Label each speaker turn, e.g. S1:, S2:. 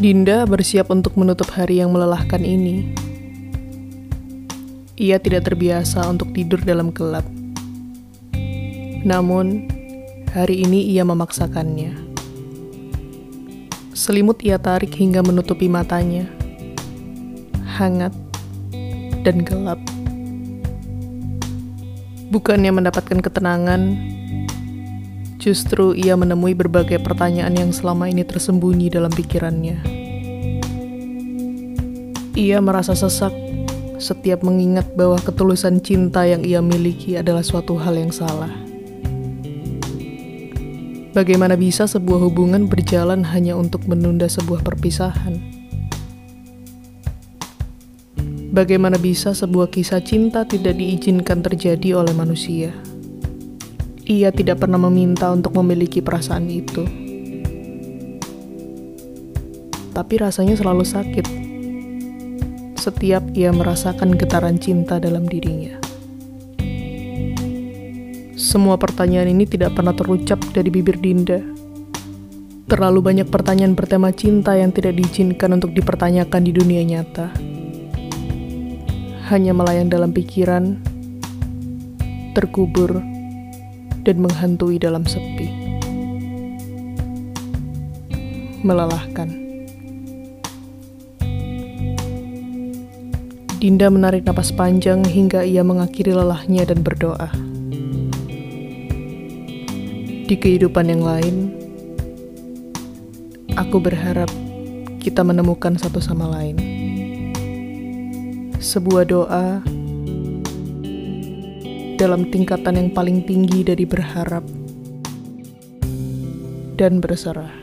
S1: Dinda bersiap untuk menutup hari yang melelahkan ini. Ia tidak terbiasa untuk tidur dalam gelap. Namun, hari ini ia memaksakannya. Selimut ia tarik hingga menutupi matanya. Hangat dan gelap. Bukannya mendapatkan ketenangan, Justru ia menemui berbagai pertanyaan yang selama ini tersembunyi dalam pikirannya. Ia merasa sesak setiap mengingat bahwa ketulusan cinta yang ia miliki adalah suatu hal yang salah. Bagaimana bisa sebuah hubungan berjalan hanya untuk menunda sebuah perpisahan? Bagaimana bisa sebuah kisah cinta tidak diizinkan terjadi oleh manusia? Ia tidak pernah meminta untuk memiliki perasaan itu. Tapi rasanya selalu sakit. Setiap ia merasakan getaran cinta dalam dirinya. Semua pertanyaan ini tidak pernah terucap dari bibir Dinda. Terlalu banyak pertanyaan bertema cinta yang tidak diizinkan untuk dipertanyakan di dunia nyata. Hanya melayang dalam pikiran, terkubur, dan menghantui dalam sepi. Melelahkan. Dinda menarik napas panjang hingga ia mengakhiri lelahnya dan berdoa. Di kehidupan yang lain, aku berharap kita menemukan satu sama lain. Sebuah doa dalam tingkatan yang paling tinggi dari berharap dan berserah.